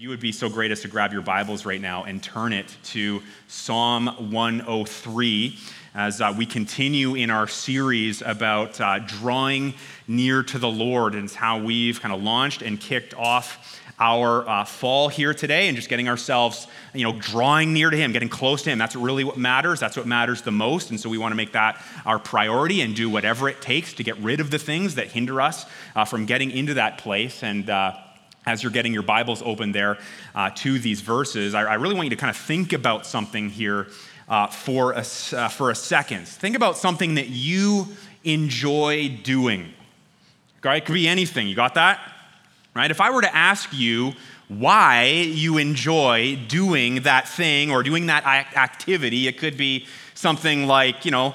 You would be so great as to grab your Bibles right now and turn it to Psalm 103 as uh, we continue in our series about uh, drawing near to the Lord and how we've kind of launched and kicked off our uh, fall here today and just getting ourselves, you know, drawing near to Him, getting close to Him. That's really what matters. That's what matters the most. And so we want to make that our priority and do whatever it takes to get rid of the things that hinder us uh, from getting into that place. And uh, as you're getting your Bibles open there uh, to these verses, I, I, really want you to kind of think about something here uh, for, a, uh, for a second. Think about something that you enjoy doing. Right? It could be anything. You got that? Right? If I were to ask you why you enjoy doing that thing or doing that activity, it could be something like, you know,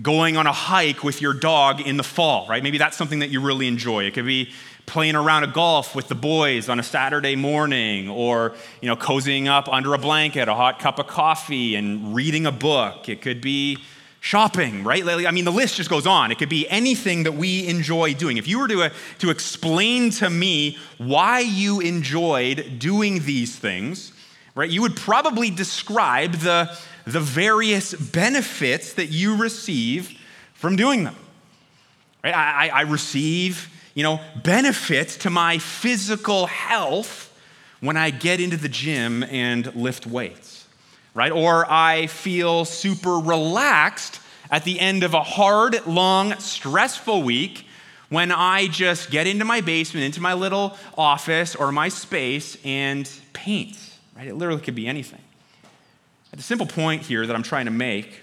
going on a hike with your dog in the fall, right? Maybe that's something that you really enjoy. It could be playing around a golf with the boys on a Saturday morning or, you know, cozying up under a blanket, a hot cup of coffee and reading a book. It could be shopping, right? I mean, the list just goes on. It could be anything that we enjoy doing. If you were to, uh, to explain to me why you enjoyed doing these things, right, you would probably describe the, the various benefits that you receive from doing them. Right? I, I receive you know, benefits to my physical health when I get into the gym and lift weights, right? Or I feel super relaxed at the end of a hard, long, stressful week when I just get into my basement, into my little office or my space and paint, right? It literally could be anything. The simple point here that I'm trying to make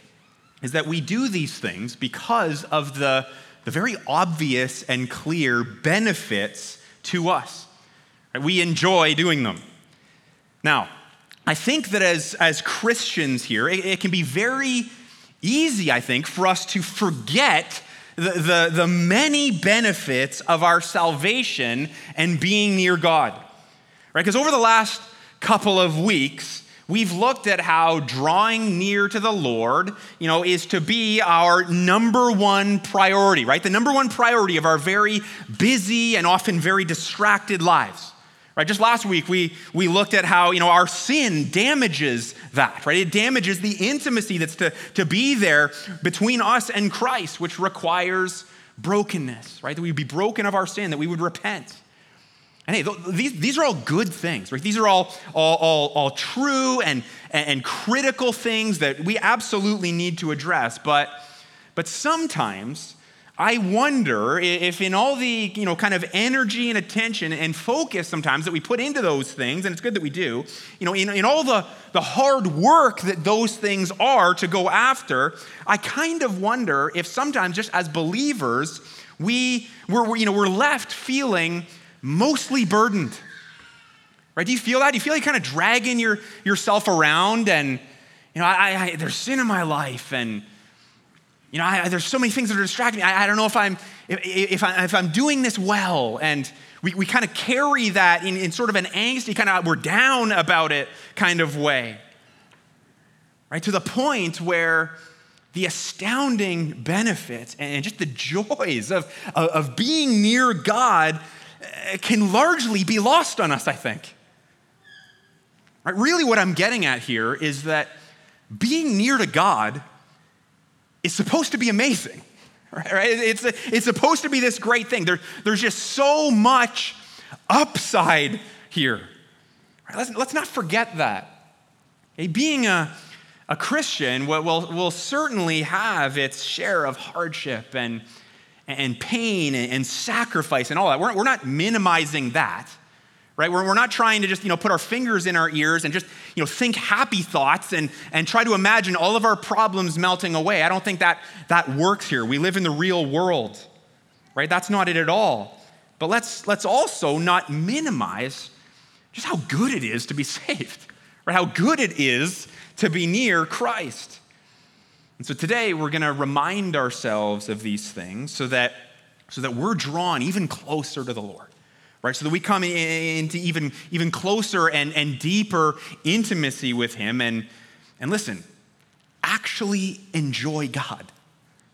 is that we do these things because of the the very obvious and clear benefits to us. We enjoy doing them. Now, I think that as, as Christians here, it, it can be very easy, I think, for us to forget the, the, the many benefits of our salvation and being near God. Right? Because over the last couple of weeks, we've looked at how drawing near to the Lord, you know, is to be our number one priority, right? The number one priority of our very busy and often very distracted lives. Right? Just last week we we looked at how, you know, our sin damages that, right? It damages the intimacy that's to, to be there between us and Christ, which requires brokenness, right? That we would be broken of our sin, that we would repent. And hey, these, these are all good things, right? These are all, all, all, all true and, and critical things that we absolutely need to address. But, but sometimes I wonder if in all the you know, kind of energy and attention and focus sometimes that we put into those things, and it's good that we do, you know, in, in all the, the hard work that those things are to go after, I kind of wonder if sometimes just as believers, we, we're, you know, we're left feeling mostly burdened. Right? Do you feel that? Do you feel like kind of dragging your, yourself around and, you know, I, I, there's sin in my life and, you know, I, there's so many things that are distracting me. I, I don't know if I'm, if, if, I, if I'm doing this well. And we, we kind of carry that in, in sort of an angsty kind of, we're down about it kind of way. Right? To the point where the astounding benefits and just the joys of, of, of being near God Uh, can largely be lost on us, I think. Right? Really, what I'm getting at here is that being near to God is supposed to be amazing. Right? It's, it's supposed to be this great thing. There, there's just so much upside here. Right? Let's, let's not forget that. Okay? Being a, a Christian will, will, will certainly have its share of hardship and, and pain and sacrifice and all that. We're, not minimizing that, right? We're, we're not trying to just, you know, put our fingers in our ears and just, you know, think happy thoughts and, and try to imagine all of our problems melting away. I don't think that, that works here. We live in the real world, right? That's not it at all. But let's, let's also not minimize just how good it is to be saved, right? How good it is to be near Christ. And so today we're going to remind ourselves of these things so that, so that we're drawn even closer to the Lord, right? So that we come into even, even closer and, and deeper intimacy with Him. And, and listen, actually enjoy God,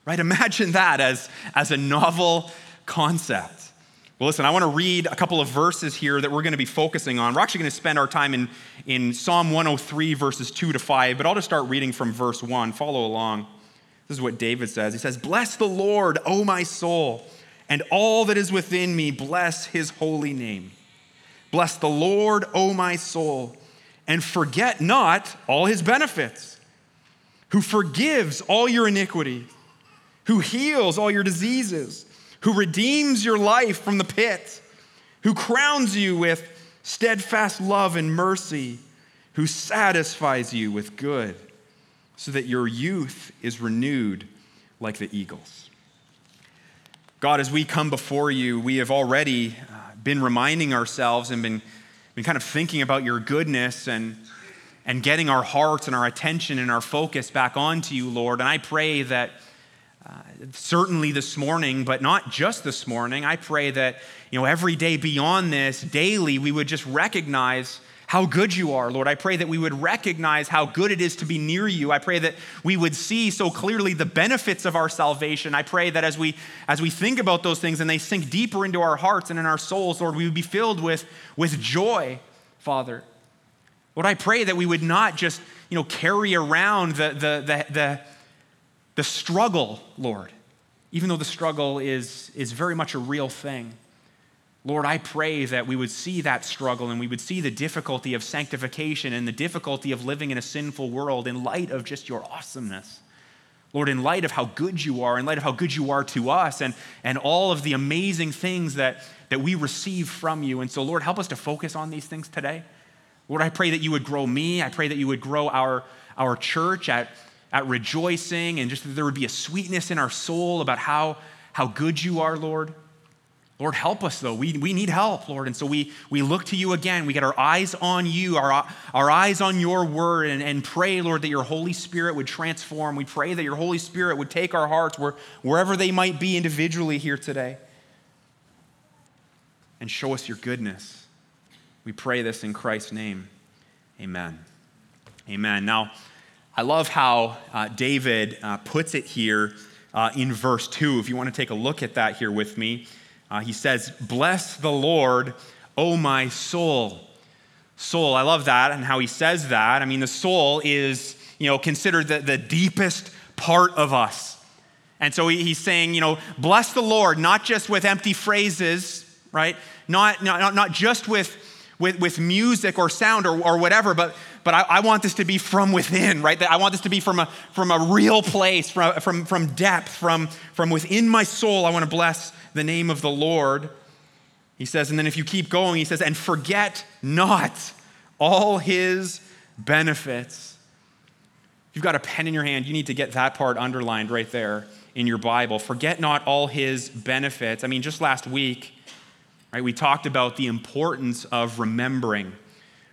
right? Imagine that as, as a novel concept. Well, listen, I want to read a couple of verses here that we're going to be focusing on. We're actually going to spend our time in, in Psalm 103, verses 2 to 5, but I'll just start reading from verse 1. Follow along. This is what David says. He says, Bless the Lord, O my soul, and all that is within me, bless his holy name. Bless the Lord, O my soul, and forget not all his benefits, who forgives all your iniquity, who heals all your diseases who redeems your life from the pit, who crowns you with steadfast love and mercy, who satisfies you with good, so that your youth is renewed like the eagles. God, as we come before you, we have already uh, been reminding ourselves and been, been kind of thinking about your goodness and, and getting our hearts and our attention and our focus back onto you, Lord. And I pray that certainly this morning, but not just this morning. I pray that, you know, every day beyond this, daily, we would just recognize how good you are, Lord. I pray that we would recognize how good it is to be near you. I pray that we would see so clearly the benefits of our salvation. I pray that as we as we think about those things and they sink deeper into our hearts and in our souls, Lord, we would be filled with, with joy, Father. Lord, I pray that we would not just, you know, carry around the the the, the the struggle, Lord, even though the struggle is, is very much a real thing, Lord, I pray that we would see that struggle and we would see the difficulty of sanctification and the difficulty of living in a sinful world in light of just your awesomeness. Lord, in light of how good you are, in light of how good you are to us, and, and all of the amazing things that, that we receive from you. And so, Lord, help us to focus on these things today. Lord, I pray that you would grow me. I pray that you would grow our, our church at, at rejoicing and just that there would be a sweetness in our soul about how, how good you are, Lord. Lord, help us though. We, we need help, Lord. And so we, we look to you again. We get our eyes on you, our, our eyes on your word, and, and pray, Lord, that your Holy Spirit would transform. We pray that your Holy Spirit would take our hearts where, wherever they might be individually here today and show us your goodness. We pray this in Christ's name. Amen. Amen. Now, I love how uh, David uh, puts it here uh, in verse 2. If you want to take a look at that here with me, uh, he says, Bless the Lord, O my soul. Soul, I love that and how he says that. I mean, the soul is, you know, considered the, the deepest part of us. And so he, he's saying, you know, bless the Lord, not just with empty phrases, right? Not, not, not just with, with, with music or sound or, or whatever, but, but I, I, want this to be from within, right? I want this to be from a, from a real place, from, from, from depth, from, from within my soul. I want to bless the name of the Lord. He says, and then if you keep going, he says, and forget not all his benefits. You've got a pen in your hand, you need to get that part underlined right there in your Bible. Forget not all his benefits. I mean, just last week, right, we talked about the importance of remembering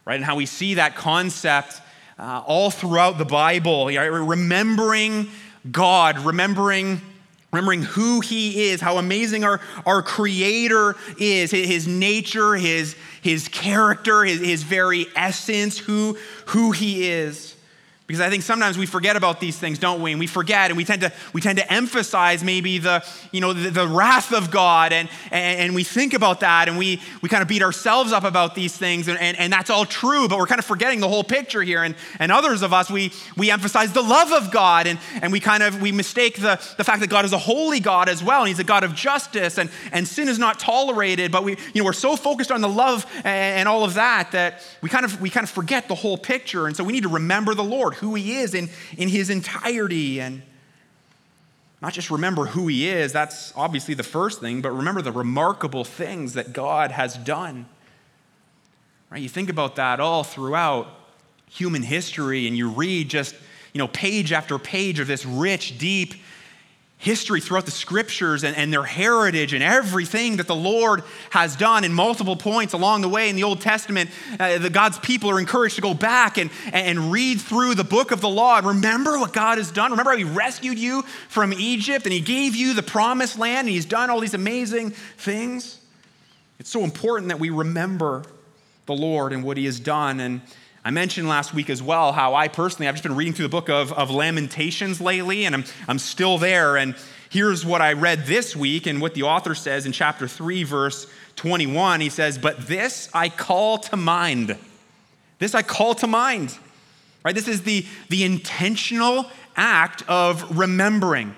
right? And how we see that concept uh, all throughout the Bible. Right? Remembering God, remembering remembering who he is, how amazing our, our creator is, his nature, his, his character, his, his very essence, who, who he is. Because I think sometimes we forget about these things, don't we? And we forget and we tend to, we tend to emphasize maybe the, you know, the, the wrath of God and, and, and, we think about that and we, we kind of beat ourselves up about these things and, and, and that's all true, but we're kind of forgetting the whole picture here. And, and others of us, we, we emphasize the love of God and, and we kind of, we mistake the, the fact that God is a holy God as well and he's a God of justice and, and sin is not tolerated, but we, you know, we're so focused on the love and, and all of that that we kind of, we kind of forget the whole picture. And so we need to remember the Lord who he is in, in his entirety and not just remember who he is, that's obviously the first thing, but remember the remarkable things that God has done. Right? You think about that all throughout human history and you read just, you know, page after page of this rich, deep history throughout the scriptures and, and, their heritage and everything that the Lord has done in multiple points along the way in the Old Testament. Uh, the God's people are encouraged to go back and, and read through the book of the law and remember what God has done. Remember how He rescued you from Egypt and He gave you the promised land and He's done all these amazing things. It's so important that we remember the Lord and what He has done. And I mentioned last week as well how I personally, I've just been reading through the book of, of Lamentations lately, and I'm, I'm still there. And here's what I read this week and what the author says in chapter 3, verse 21. He says, But this I call to mind. This I call to mind. Right? This is the, the intentional act of remembering.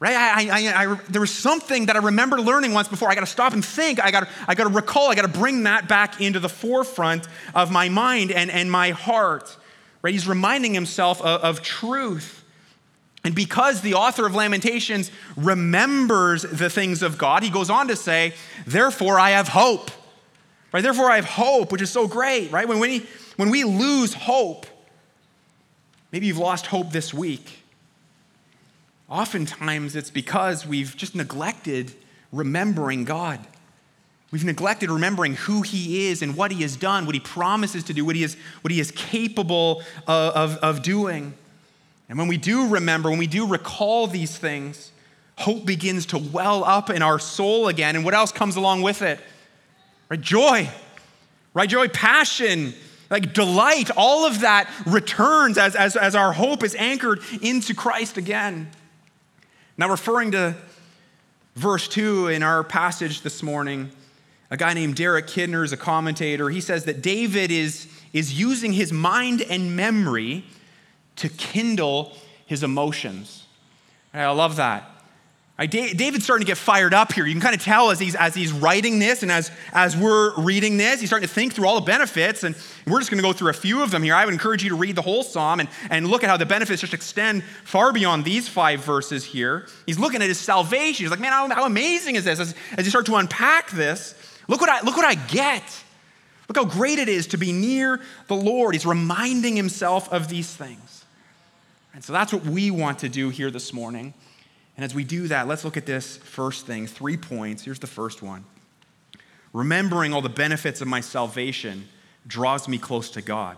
Right? I, I, I, there was something that I remember learning once before. I got to stop and think. I got I to recall. I got to bring that back into the forefront of my mind and, and my heart. Right? He's reminding himself of, of truth. And because the author of Lamentations remembers the things of God, he goes on to say, Therefore I have hope. Right? Therefore I have hope, which is so great, right? When we, when we lose hope, maybe you've lost hope this week. Oftentimes it's because we've just neglected remembering God. We've neglected remembering who He is and what He has done, what He promises to do, what He is, what he is capable of, of, of doing. And when we do remember, when we do recall these things, hope begins to well up in our soul again. And what else comes along with it? Right? Joy, right? Joy, passion, like delight, all of that returns as, as, as our hope is anchored into Christ again. Now, referring to verse 2 in our passage this morning, a guy named Derek Kidner is a commentator. He says that David is, is using his mind and memory to kindle his emotions. I love that. David's starting to get fired up here. You can kind of tell as he's, as he's writing this and as, as we're reading this, he's starting to think through all the benefits. And we're just going to go through a few of them here. I would encourage you to read the whole psalm and, and look at how the benefits just extend far beyond these five verses here. He's looking at his salvation. He's like, man, how, how amazing is this? As, as you start to unpack this, look what, I, look what I get. Look how great it is to be near the Lord. He's reminding himself of these things. And so that's what we want to do here this morning. And as we do that, let's look at this first thing three points. Here's the first one Remembering all the benefits of my salvation draws me close to God.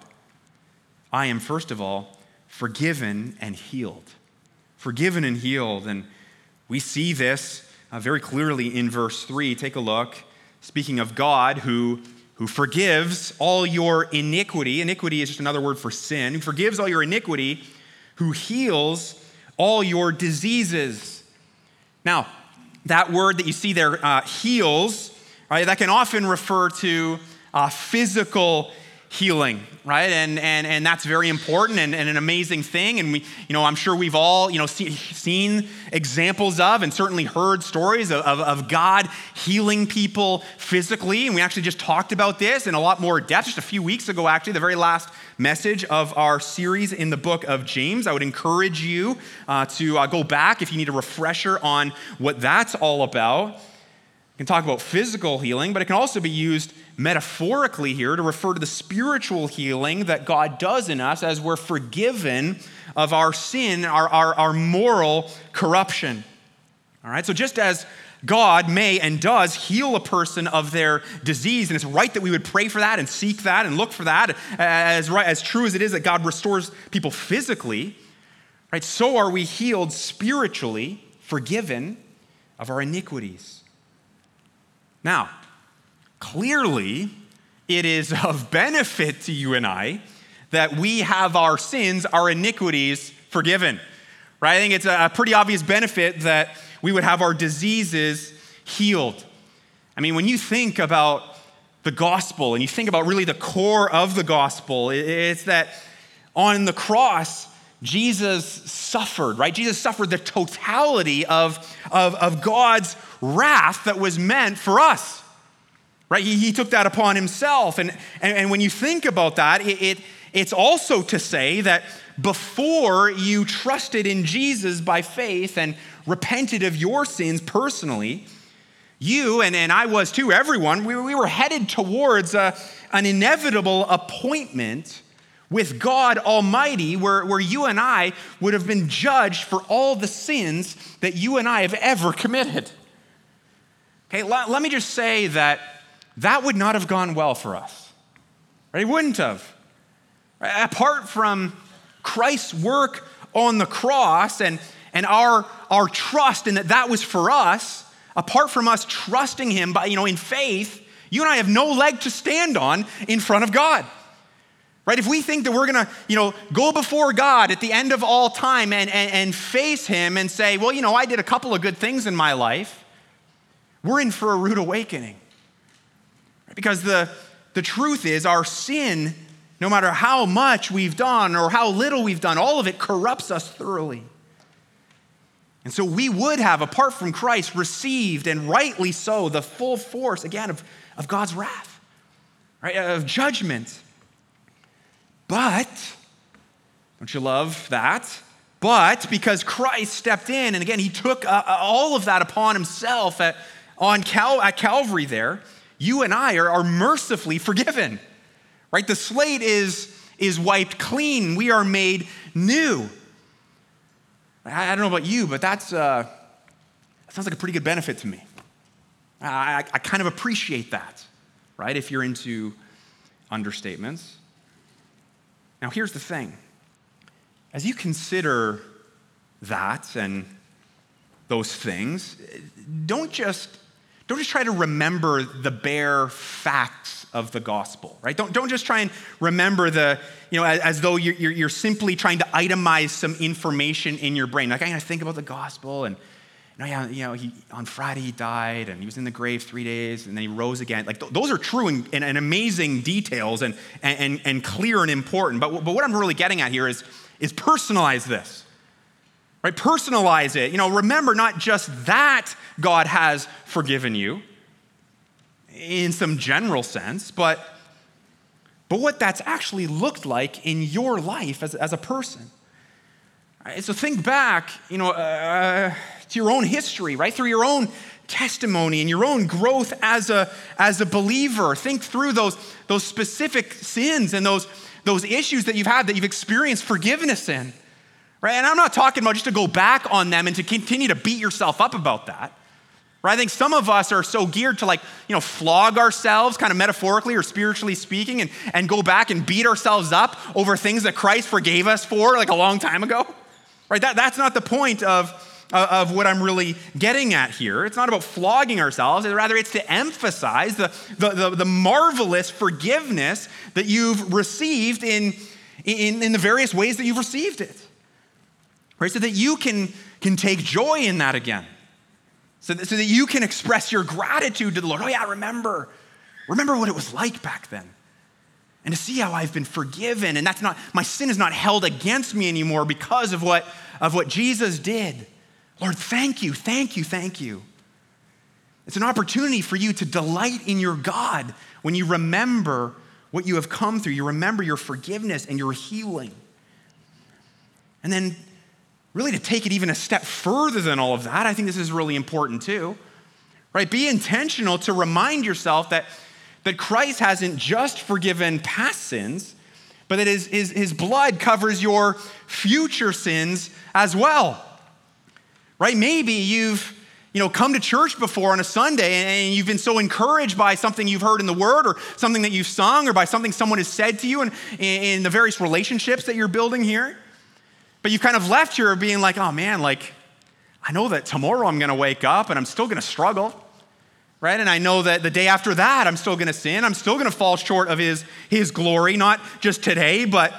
I am, first of all, forgiven and healed. Forgiven and healed. And we see this uh, very clearly in verse 3. Take a look. Speaking of God who, who forgives all your iniquity, iniquity is just another word for sin, who forgives all your iniquity, who heals all your diseases. Now, that word that you see there, uh, heals, right, that can often refer to uh, physical healing, right? And, and, and that's very important and, and, an amazing thing. And we, you know, I'm sure we've all, you know, see, seen examples of and certainly heard stories of, of, of, God healing people physically. And we actually just talked about this in a lot more depth just a few weeks ago, actually, the very last message of our series in the book of James. I would encourage you uh, to uh, go back if you need a refresher on what that's all about. We can talk about physical healing, but it can also be used metaphorically here to refer to the spiritual healing that God does in us as we're forgiven of our sin, our, our, our moral corruption. All right, so just as God may and does heal a person of their disease, and it's right that we would pray for that and seek that and look for that, as, right, as true as it is that God restores people physically, right, so are we healed spiritually, forgiven of our iniquities. Now, Clearly, it is of benefit to you and I that we have our sins, our iniquities forgiven. Right? I think it's a pretty obvious benefit that we would have our diseases healed. I mean, when you think about the gospel and you think about really the core of the gospel, it's that on the cross, Jesus suffered, right? Jesus suffered the totality of, of, of God's wrath that was meant for us right? He, he took that upon himself. And, and, and when you think about that, it, it, it's also to say that before you trusted in Jesus by faith and repented of your sins personally, you, and, and I was too, everyone, we, we were headed towards a, an inevitable appointment with God Almighty, where, where you and I would have been judged for all the sins that you and I have ever committed. Okay, let, let me just say that that would not have gone well for us. Right? It wouldn't have. Right? Apart from Christ's work on the cross and, and our, our trust in that that was for us, apart from us trusting Him by, you know, in faith, you and I have no leg to stand on in front of God. Right? If we think that we're to, you know, go before God at the end of all time and, and, and face Him and say, well, you know, I did a couple of good things in my life, we're in for a rude awakening. Because the, the truth is, our sin, no matter how much we've done or how little we've done, all of it corrupts us thoroughly. And so we would have, apart from Christ, received, and rightly so, the full force, again, of, of God's wrath, right? Of judgment. But, don't you love that? But because Christ stepped in, and again, he took uh, uh, all of that upon himself at, on Cal- at Calvary there, you and I are, are mercifully forgiven. Right? The slate is, is wiped clean. We are made new. I, I don't know about you, but that's, uh, that sounds like a pretty good benefit to me. I, I, I kind of appreciate that, right? If you're into understatements. Now, here's the thing as you consider that and those things, don't just, don't just try to remember the bare facts of the gospel, right? Don't, don't just try and remember the, you know, as, as though you're, you're, you're, simply trying to itemize some information in your brain. Like, I gotta think about the gospel and, know, yeah, you know he, on Friday he died and he was in the grave three days and then he rose again. Like, th- those are true and, and, and amazing details and, and, and clear and important. But, but what I'm really getting at here is, is personalize this right? Personalize it. You know remember not just that god has forgiven you in some general sense but but what that's actually looked like in your life as, as a person. Right, so think back you know uh, to your own history right? Through your own testimony and your own growth as a as a believer. Think through those those specific sins and those those issues that you've had that you've experienced forgiveness in. Right? And I'm not talking about just to go back on them and to continue to beat yourself up about that. Right? I think some of us are so geared to like, you know, flog ourselves, kind of metaphorically or spiritually speaking, and, and go back and beat ourselves up over things that Christ forgave us for like a long time ago. Right? That, that's not the point of, of what I'm really getting at here. It's not about flogging ourselves, rather, it's to emphasize the, the, the, the marvelous forgiveness that you've received in, in, in the various ways that you've received it. Right? So that you can, can take joy in that again. So that, so that you can express your gratitude to the Lord. Oh, yeah, remember. Remember what it was like back then. And to see how I've been forgiven. And that's not, my sin is not held against me anymore because of what, of what Jesus did. Lord, thank you, thank you, thank you. It's an opportunity for you to delight in your God when you remember what you have come through. You remember your forgiveness and your healing. And then, really, to take it even a step further than all of that, I think this is really important too. Right? Be intentional to remind yourself that, that Christ hasn't just forgiven past sins, but that his, his, his blood covers your future sins as well right? Maybe you've you know, come to church before on a Sunday and you've been so encouraged by something you've heard in the Word or something that you've sung or by something someone has said to you in, in the various relationships that you're building here. But you've kind of left here being like, oh man, like, I know that tomorrow I'm going to wake up and I'm still going to struggle, right? And I know that the day after that I'm still going to sin. I'm still going to fall short of his, his glory, not just today, but,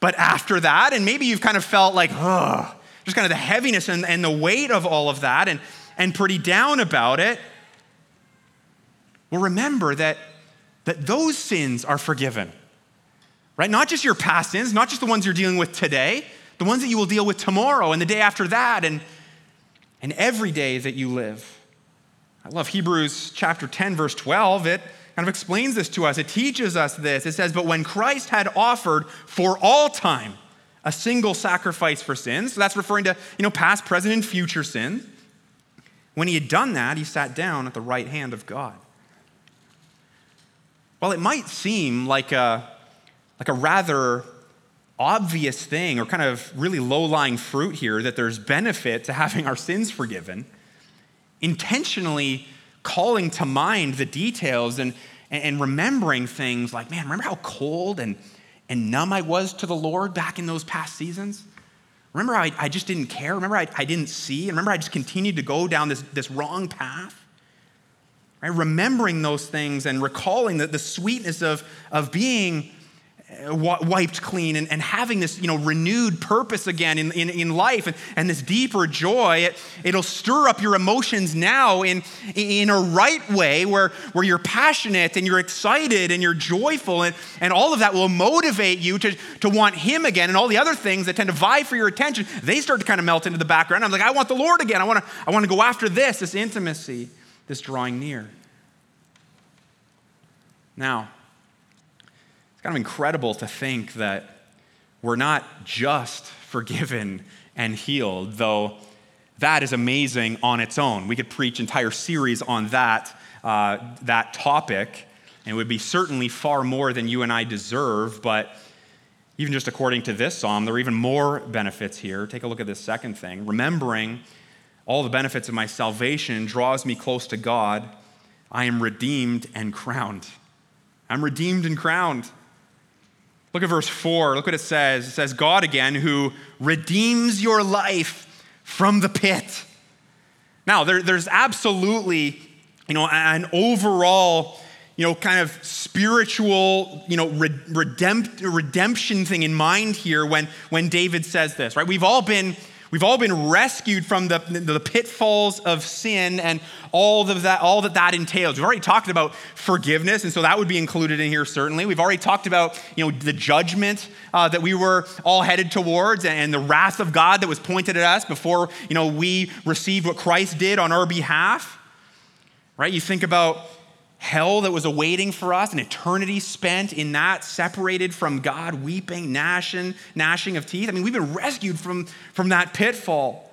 but after that. And maybe you've kind of felt like, oh, just kind of the heaviness and, and the weight of all of that and, and pretty down about it, well, remember that, that those sins are forgiven, right? Not just your past sins, not just the ones you're dealing with today, the ones that you will deal with tomorrow and the day after that and, and every day that you live. I love Hebrews chapter 10, verse 12. It kind of explains this to us. It teaches us this. It says, But when Christ had offered for all time a single sacrifice for sins. So that's referring to, you know, past, present, and future sin. When he had done that, he sat down at the right hand of God. Well, it might seem like a, like a rather obvious thing or kind of really low lying fruit here that there's benefit to having our sins forgiven, intentionally calling to mind the details and, and remembering things like, man, remember how cold and and numb I was to the Lord back in those past seasons? Remember, I, I just didn't care. Remember, I, I didn't see. And remember, I just continued to go down this, this wrong path. Right? Remembering those things and recalling the, the sweetness of, of being Uh, wiped clean and, and having this you know renewed purpose again in, in, in life and, and this deeper joy it, it'll stir up your emotions now in, in a right way where, where you're passionate and you're excited and you're joyful and, and all of that will motivate you to, to want him again and all the other things that tend to vie for your attention they start to kind of melt into the background. I'm like i want the lord again. I want to i want to go after this this intimacy this drawing near. Now it's kind of incredible to think that we're not just forgiven and healed, though that is amazing on its own. We could preach entire series on that, uh, that topic, and it would be certainly far more than you and I deserve, but even just according to this psalm, there are even more benefits here. Take a look at this second thing. Remembering all the benefits of my salvation draws me close to God. I am redeemed and crowned. I'm redeemed and crowned. Look at verse 4. Look what it says. It says, God again, who redeems your life from the pit. Now, there, there's absolutely, you know, an overall, you know, kind of spiritual, you know, redempt, redemption thing in mind here when, when David says this, right? We've all been We've all been rescued from the, the pitfalls of sin and all of that, all that that entails. We've already talked about forgiveness, and so that would be included in here certainly. We've already talked about you know the judgment uh, that we were all headed towards, and the wrath of God that was pointed at us before you know we received what Christ did on our behalf. Right? You think about hell that was awaiting for us, an eternity spent in that, separated from God, weeping, gnashing, gnashing of teeth. I mean, we've been rescued from, from that pitfall.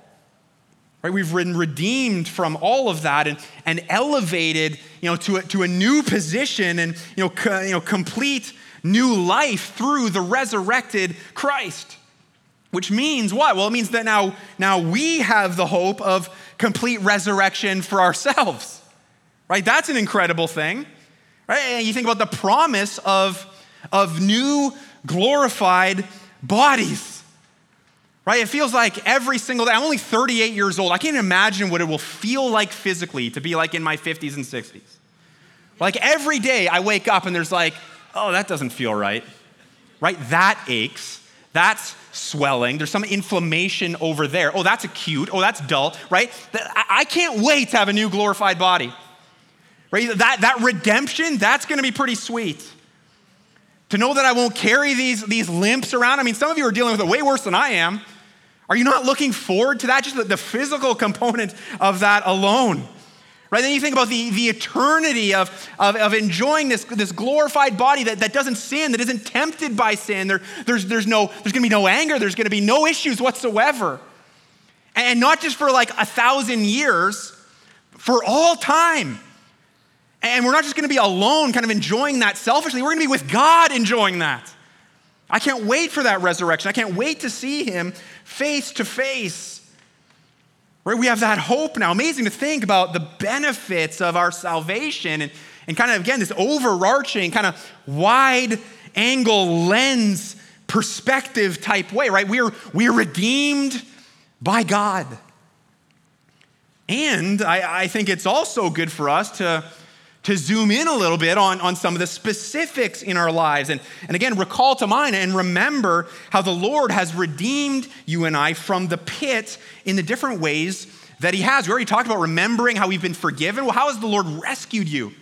Right? We've been redeemed from all of that and, and elevated you know, to, a, to a new position and you know, co, you know, complete new life through the resurrected Christ. Which means what? Well, it means that now, now we have the hope of complete resurrection for ourselves right? That's an incredible thing, right? And you think about the promise of, of new glorified bodies, right? It feels like every single day, I'm only 38 years old. I can't imagine what it will feel like physically to be like in my 50s and 60s. Like every day I wake up and there's like, oh, that doesn't feel right, right? That aches. That's swelling. There's some inflammation over there. Oh, that's acute. Oh, that's dull, right? I can't wait to have a new glorified body. Right? That, that redemption, that's going to be pretty sweet. To know that I won't carry these, these limps around. I mean, some of you are dealing with it way worse than I am. Are you not looking forward to that? Just the, the physical component of that alone. Right? Then you think about the, the eternity of, of, of enjoying this, this glorified body that, that doesn't sin, that isn't tempted by sin. There, there's, there's, no, there's going to be no anger, there's going to be no issues whatsoever. And not just for like a thousand years, for all time. And we're not just going to be alone, kind of enjoying that selfishly. We're going to be with God enjoying that. I can't wait for that resurrection. I can't wait to see Him face to face. Right? We have that hope now. Amazing to think about the benefits of our salvation and, and kind of, again, this overarching, kind of wide angle lens perspective type way, right? We're, we're redeemed by God. And I, I think it's also good for us to to zoom in a little bit on, on some of the specifics in our lives. And, and again, recall to mind and remember how the Lord has redeemed you and I from the pit in the different ways that He has. We already talked about remembering how we've been forgiven. Well, how has the Lord rescued you?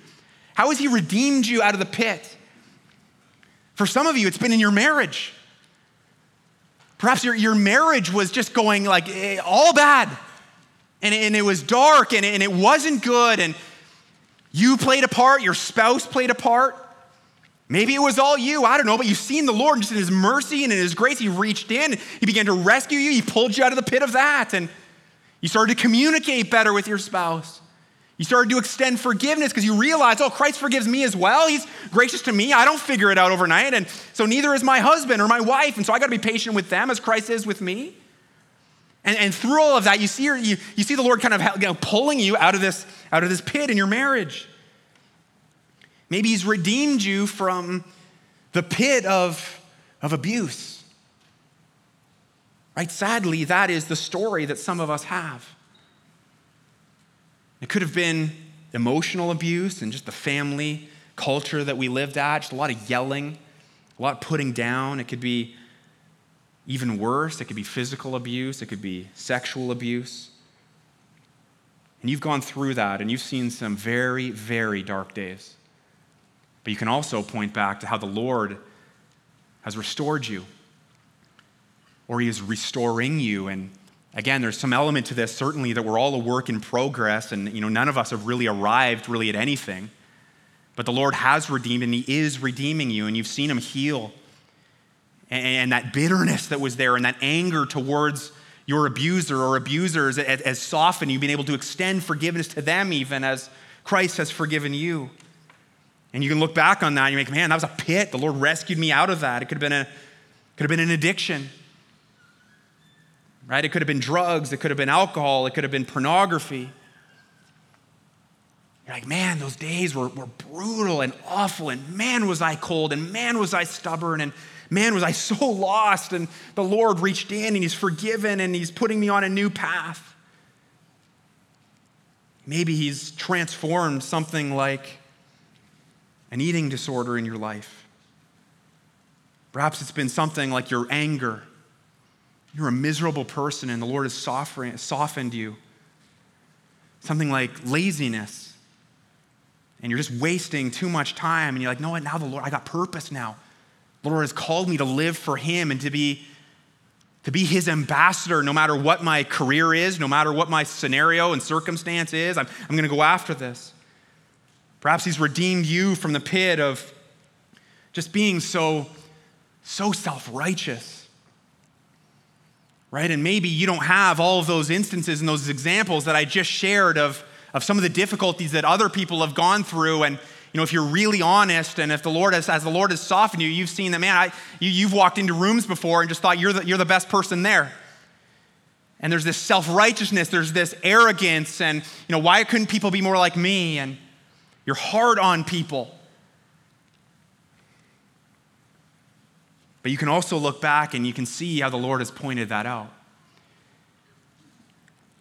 How has He redeemed you out of the pit? For some of you, it's been in your marriage. Perhaps your, your marriage was just going like eh, all bad. And, and it was dark and, and it wasn't good. And, you played a part, your spouse played a part. Maybe it was all you, I don't know, but you've seen the Lord and just in His mercy and in His grace, He reached in, He began to rescue you, He pulled you out of the pit of that, and you started to communicate better with your spouse. You started to extend forgiveness because you realized, oh, Christ forgives me as well. He's gracious to me. I don't figure it out overnight. And so neither is my husband or my wife. And so I got to be patient with them as Christ is with me. And, and through all of that, you see, you, you see the Lord kind of you know, pulling you out of, this, out of this pit in your marriage. Maybe He's redeemed you from the pit of, of abuse. Right? Sadly, that is the story that some of us have. It could have been emotional abuse and just the family culture that we lived at, just a lot of yelling, a lot of putting down. It could be even worse. It could be physical abuse, it could be sexual abuse. And you've gone through that and you've seen some very, very dark days. But you can also point back to how the Lord has restored you, or He is restoring you. And again, there's some element to this, certainly, that we're all a work in progress, and you know, none of us have really arrived really at anything. But the Lord has redeemed, and He is redeeming you, and you've seen Him heal. And that bitterness that was there, and that anger towards your abuser or abusers has softened. You've been able to extend forgiveness to them, even as Christ has forgiven you. And you can look back on that and you make, man, that was a pit. The Lord rescued me out of that. It could have been, a, could have been an addiction. Right? It could have been drugs. It could have been alcohol. It could have been pornography. You're like, man, those days were, were brutal and awful. And man, was I cold. And man, was I stubborn. And man, was I so lost. And the Lord reached in and He's forgiven and He's putting me on a new path. Maybe He's transformed something like an eating disorder in your life. Perhaps it's been something like your anger. You're a miserable person and the Lord has softened you. Something like laziness. And you're just wasting too much time. And you're like, no? Now the Lord, I got purpose now. The Lord has called me to live for Him and to be, to be His ambassador no matter what my career is, no matter what my scenario and circumstance is. I'm, I'm going to go after this. Perhaps He's redeemed you from the pit of just being so, so self righteous. Right? And maybe you don't have all of those instances and those examples that I just shared of, of some of the difficulties that other people have gone through. And you know, if you're really honest and if the Lord has, as the Lord has softened you, you've seen that, man, I, you, you've walked into rooms before and just thought you're the, you're the best person there. And there's this self righteousness, there's this arrogance, and, you know, why couldn't people be more like me? And you're hard on people. But you can also look back and you can see how the Lord has pointed that out.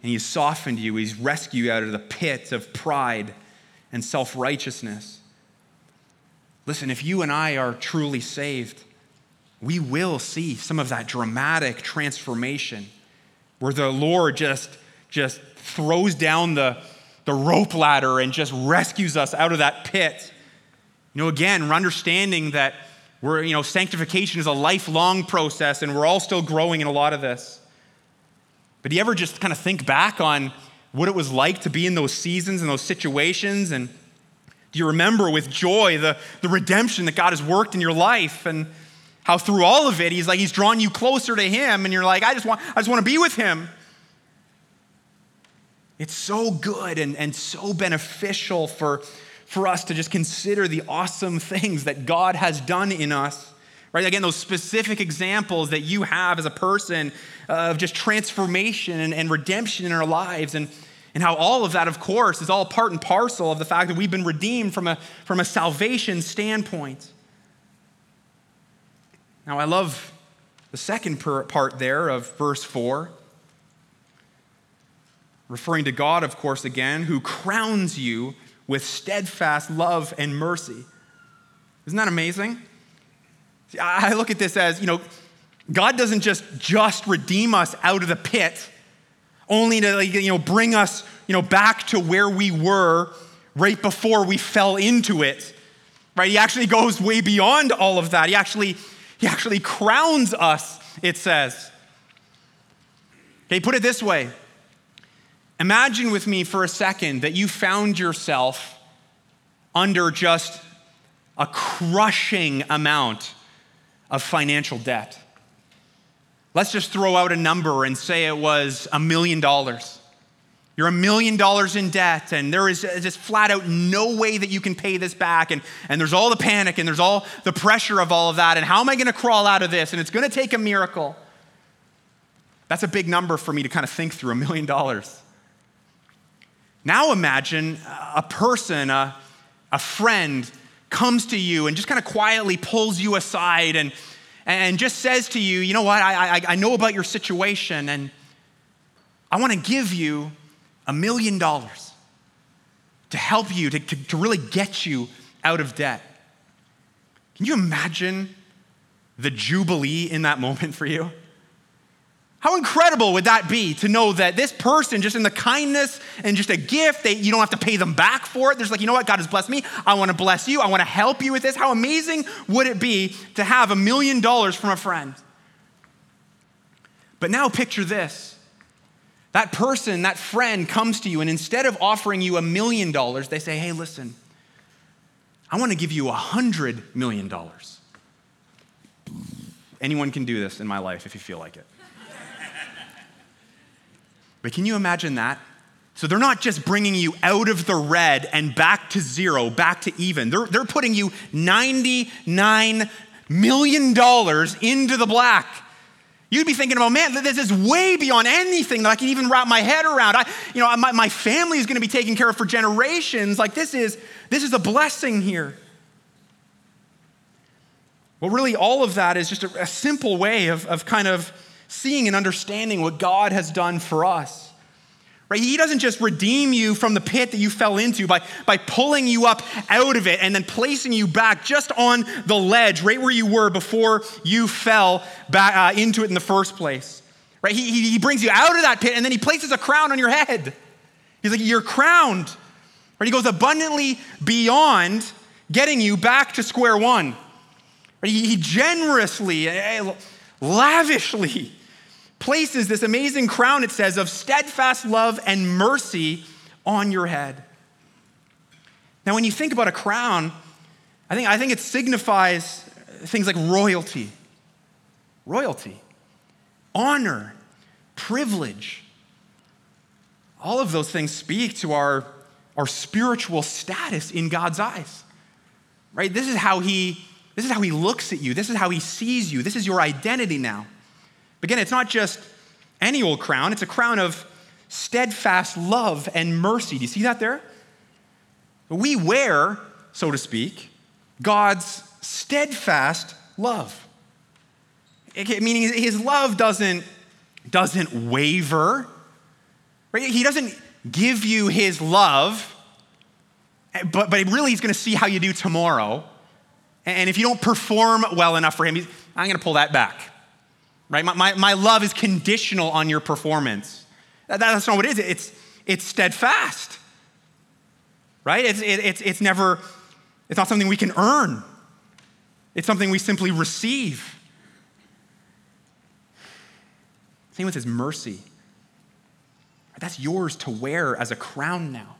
And He's softened you, He's rescued you out of the pit of pride and self righteousness. Listen, if you and I are truly saved, we will see some of that dramatic transformation where the Lord just, just throws down the, the rope ladder and just rescues us out of that pit. You know, again, we're understanding that we're, you know, sanctification is a lifelong process and we're all still growing in a lot of this. But do you ever just kind of think back on what it was like to be in those seasons and those situations? And you remember with joy the, the redemption that God has worked in your life and how through all of it, He's like, He's drawn you closer to Him, and you're like, I just want, I just want to be with Him. It's so good and, and so beneficial for, for us to just consider the awesome things that God has done in us. Right? Again, those specific examples that you have as a person of just transformation and, and redemption in our lives. And and how all of that, of course, is all part and parcel of the fact that we've been redeemed from a, from a salvation standpoint. Now, I love the second part there of verse 4, referring to God, of course, again, who crowns you with steadfast love and mercy. Isn't that amazing? I look at this as, you know, God doesn't just just redeem us out of the pit only to you know, bring us you know, back to where we were right before we fell into it. Right? He actually goes way beyond all of that. He actually, he actually crowns us, it says. Okay, put it this way. Imagine with me for a second that you found yourself under just a crushing amount of financial debt. Let's just throw out a number and say it was a million dollars. You're a million dollars in debt, and there is just flat out no way that you can pay this back. And, and there's all the panic, and there's all the pressure of all of that. And how am I going to crawl out of this? And it's going to take a miracle. That's a big number for me to kind of think through a million dollars. Now imagine a person, a, a friend, comes to you and just kind of quietly pulls you aside and and just says to you, you know what, I, I, I know about your situation and I want to give you a million dollars to help you, to, to, to really get you out of debt. Can you imagine the jubilee in that moment for you? How incredible would that be to know that this person, just in the kindness and just a gift, they, you don't have to pay them back for it. There's like, you know what? God has blessed me. I want to bless you. I want to help you with this. How amazing would it be to have a million dollars from a friend? But now picture this. That person, that friend comes to you, and instead of offering you a million dollars, they say, hey, listen, I want to give you a hundred million dollars. Anyone can do this in my life if you feel like it. But can you imagine that? So they're not just bringing you out of the red and back to zero, back to even. They're, they're putting you $99 million into the black. You'd be thinking about, man, this is way beyond anything that I can even wrap my head around. I, you know, my, my family is going to be taken care of for generations. Like this is, this is a blessing here. Well, really, all of that is just a, a simple way of, of kind of seeing and understanding what God has done for us. Right? He doesn't just redeem you from the pit that you fell into by, by pulling you up out of it and then placing you back just on the ledge, right where you were before you fell back uh, into it in the first place. Right? He, he brings you out of that pit and then he places a crown on your head. He's like, You're crowned. Right? He goes abundantly beyond getting you back to square one. Right? He, he generously, eh, lavishly places this amazing crown, it says, of steadfast love and mercy on your head. Now, when you think about a crown, I think, I think it signifies things like royalty, royalty, honor, privilege. All of those things speak to our, our spiritual status in God's eyes. Right? This is how he this is how he looks at you. This is how he sees you. This is your identity now. Again, it's not just any old crown, it's a crown of steadfast love and mercy. Do you see that there? We wear, so to speak, God's steadfast love. Meaning his love doesn't, doesn't waver. Right? He doesn't give you his love, but, but really he's going to see how you do tomorrow. And if you don't perform well enough for him, I'm going to pull that back. Right? My, my, my love is conditional on your performance. That, that's not what it is. It's, it's steadfast. Right? It's, it, it's, it's never, it's not something we can earn. It's something we simply receive. Same with his mercy. That's yours to wear as a crown now.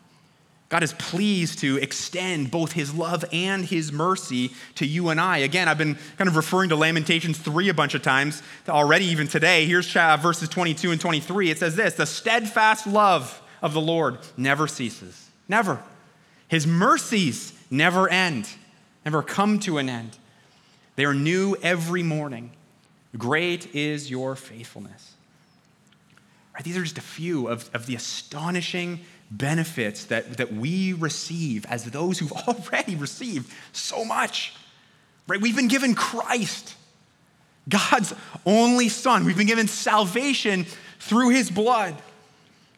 God is pleased to extend both his love and his mercy to you and I. Again, I've been kind of referring to Lamentations 3 a bunch of times already, even today. Here's verses 22 and 23. It says this The steadfast love of the Lord never ceases. Never. His mercies never end, never come to an end. They are new every morning. Great is your faithfulness. Right, these are just a few of, of the astonishing benefits that, that we receive as those who've already received so much. Right? We've been given Christ, God's only Son. We've been given salvation through his blood.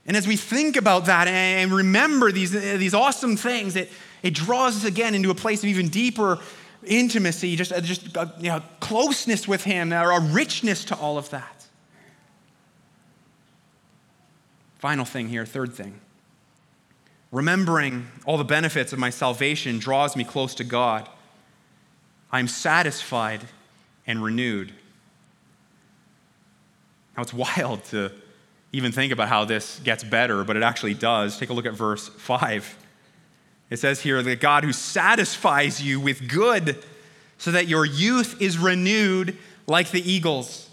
And as we think about that and remember these, these awesome things, it, it draws us again into a place of even deeper intimacy, just, uh, just uh, you know, closeness with him, or a richness to all of that. Final thing here, third thing. Remembering all the benefits of my salvation draws me close to God. I'm satisfied and renewed. Now, it's wild to even think about how this gets better, but it actually does. Take a look at verse 5. It says here that God who satisfies you with good so that your youth is renewed like the eagles.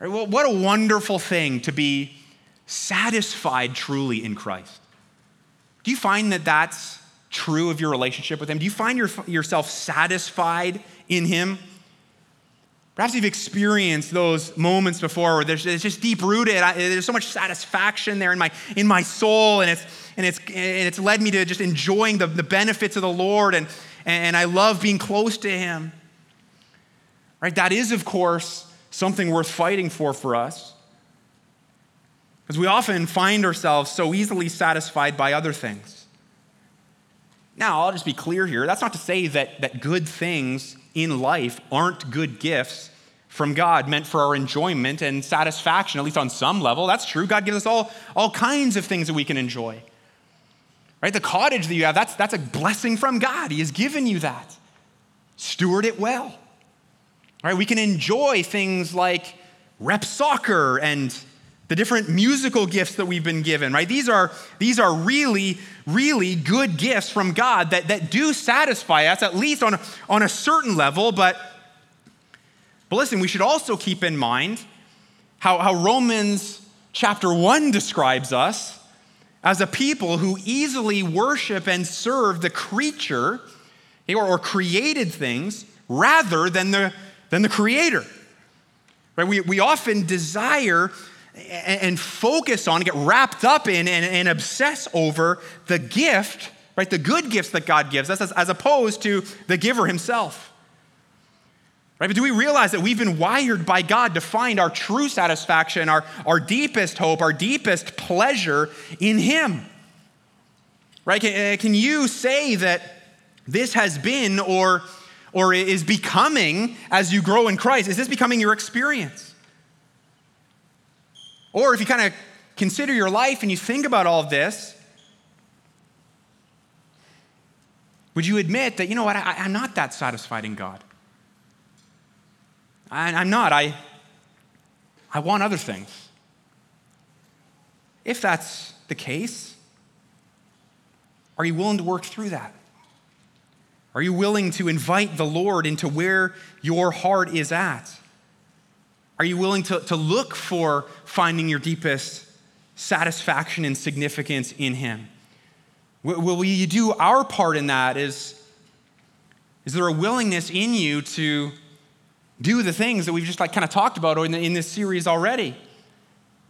Right, well, what a wonderful thing to be satisfied truly in Christ. Do you find that that's true of your relationship with Him? Do you find your, yourself satisfied in Him? Perhaps you've experienced those moments before where there's, it's just deep rooted. there's so much satisfaction there in my, in my soul, and it's, and, it's, and it's led me to just enjoying the, the benefits of the Lord, and, and I love being close to Him. Right? That is, of course, something worth fighting for for us. Because we often find ourselves so easily satisfied by other things. Now, I'll just be clear here. That's not to say that, that good things in life aren't good gifts from God meant for our enjoyment and satisfaction, at least on some level. That's true. God gives us all, all kinds of things that we can enjoy. Right? The cottage that you have, that's, that's a blessing from God. He has given you that. Steward it well. Right? We can enjoy things like rep soccer and the different musical gifts that we've been given, right? These are, these are really, really good gifts from God that, that do satisfy us, at least on, on a certain level. But, but listen, we should also keep in mind how, how Romans chapter 1 describes us as a people who easily worship and serve the creature or, or created things rather than the, than the creator. Right? We, we often desire and focus on, get wrapped up in, and, and obsess over the gift, right? The good gifts that God gives us, as, as opposed to the giver himself. Right? But do we realize that we've been wired by God to find our true satisfaction, our, our deepest hope, our deepest pleasure in Him? Right? Can, uh, can you say that this has been or, or is becoming as you grow in Christ? Is this becoming your experience? Or if you kind of consider your life and you think about all of this, would you admit that, you know what, I, am not that satisfied in God? I, I'm not. I, I want other things. If that's the case, are you willing to work through that? Are you willing to invite the Lord into where your heart is at? Are you willing to, to look for finding your deepest satisfaction and significance in Him? Will, we do our part in that? Is, is there a willingness in you to do the things that we've just like kind of talked about in, the, in this series already?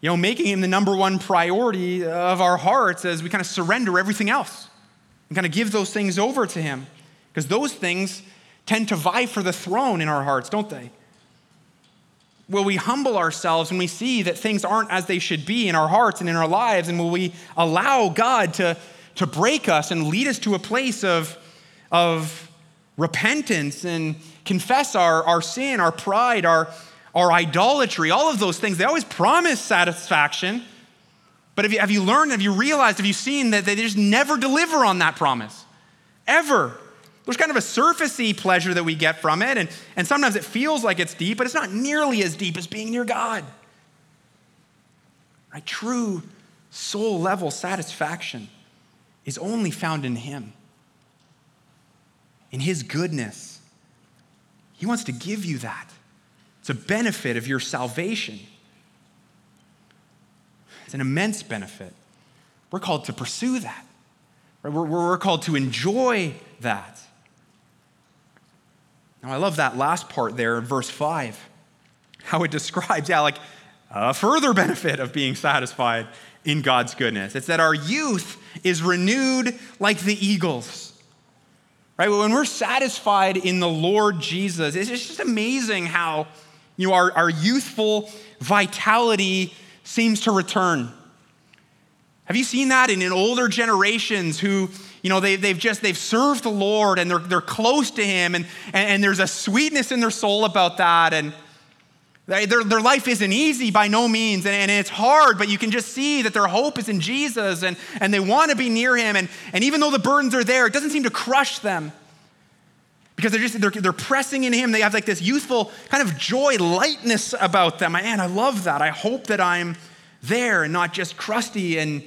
You know, making Him the number one priority of our hearts as we kind of surrender everything else and kind of give those things over to Him. Because those things tend to vie for the throne in our hearts, don't they? Will we humble ourselves when we see that things aren't as they should be in our hearts and in our lives? And will we allow God to, to break us and lead us to a place of, of repentance and confess our, our sin, our pride, our, our idolatry, all of those things? They always promise satisfaction. But have you, have you learned, have you realized, have you seen that they just never deliver on that promise? Ever. There's kind of a surfacey pleasure that we get from it, and, and sometimes it feels like it's deep, but it's not nearly as deep as being near God. Right? True soul level satisfaction is only found in Him, in His goodness. He wants to give you that. It's a benefit of your salvation. It's an immense benefit. We're called to pursue that. right? We're, we're called to enjoy that. Now, I love that last part there in verse 5, how it describes, yeah, like a further benefit of being satisfied in God's goodness. It's that our youth is renewed like the eagles. Right? When we're satisfied in the Lord Jesus, it's just amazing how you know, our, our youthful vitality seems to return. Have you seen that in, in older generations who you know, they, they've just, they've served the Lord and they're, they're close to Him and, and, and there's a sweetness in their soul about that. And they, their, their life isn't easy by no means and, and it's hard, but you can just see that their hope is in Jesus and, and they want to be near Him. And, and even though the burdens are there, it doesn't seem to crush them because they're just they're, they're pressing in him they have like this youthful kind of joy lightness about them man i love that i hope that i'm there and not just crusty and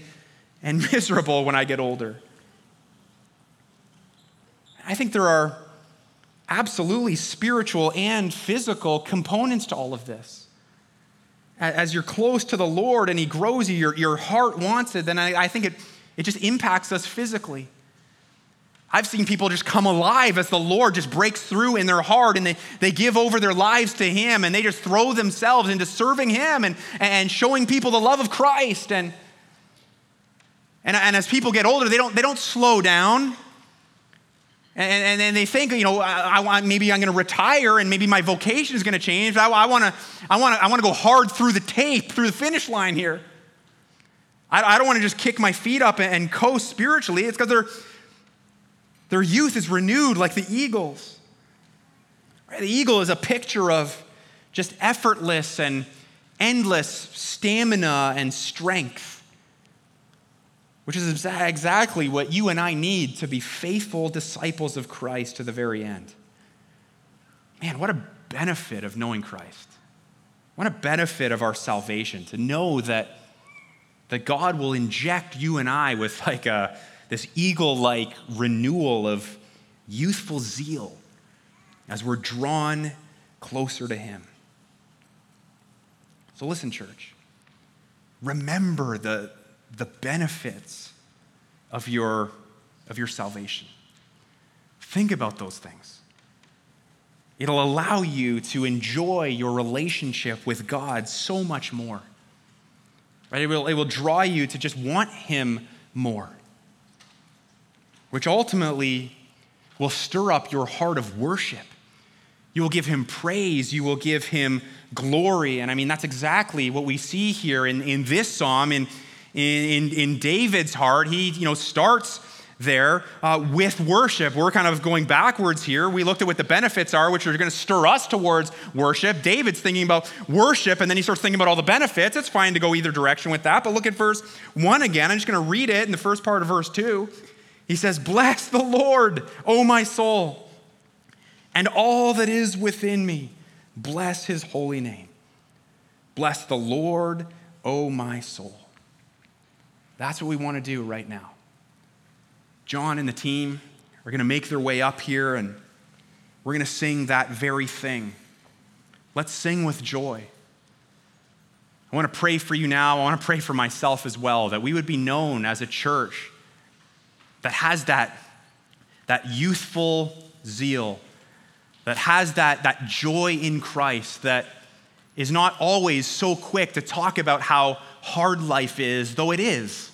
and miserable when i get older I think there are absolutely spiritual and physical components to all of this. As you're close to the Lord and He grows you, your, your heart wants it, then I, I think it, it just impacts us physically. I've seen people just come alive as the Lord just breaks through in their heart and they, they give over their lives to Him and they just throw themselves into serving Him and, and showing people the love of Christ. And, and, and as people get older, they don't, they don't slow down. And, and, they think, you know, I, I maybe I'm going to retire and maybe my vocation is going to change. I, I want to I wanna, I wanna go hard through the tape, through the finish line here. I, I don't want to just kick my feet up and, and coast spiritually. It's because their, their youth is renewed like the eagles. The eagle is a picture of just effortless and endless stamina and strength, which is exactly what you and I need to be faithful disciples of Christ to the very end. Man, what a benefit of knowing Christ. What a benefit of our salvation to know that, that God will inject you and I with like a, this eagle like renewal of youthful zeal as we're drawn closer to Him. So, listen, church, remember the, the benefits of your, of your salvation. Think about those things. It'll allow you to enjoy your relationship with God so much more. Right? It will, it will draw you to just want Him more, which ultimately will stir up your heart of worship. You will give Him praise, you will give Him glory. And I mean, that's exactly what we see here in, in this psalm. In, in, in David's heart, he you know, starts there uh, with worship. We're kind of going backwards here. We looked at what the benefits are, which are going to stir us towards worship. David's thinking about worship, and then he starts thinking about all the benefits. It's fine to go either direction with that. But look at verse 1 again. I'm just going to read it in the first part of verse 2. He says, Bless the Lord, O my soul, and all that is within me. Bless his holy name. Bless the Lord, O my soul. That's what we want to do right now. John and the team are going to make their way up here and we're going to sing that very thing. Let's sing with joy. I want to pray for you now. I want to pray for myself as well that we would be known as a church that has that, that youthful zeal, that has that, that joy in Christ, that is not always so quick to talk about how hard life is, though it is.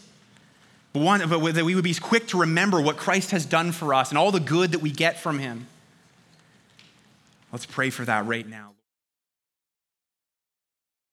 But, one, but that we would be quick to remember what Christ has done for us and all the good that we get from him. Let's pray for that right now.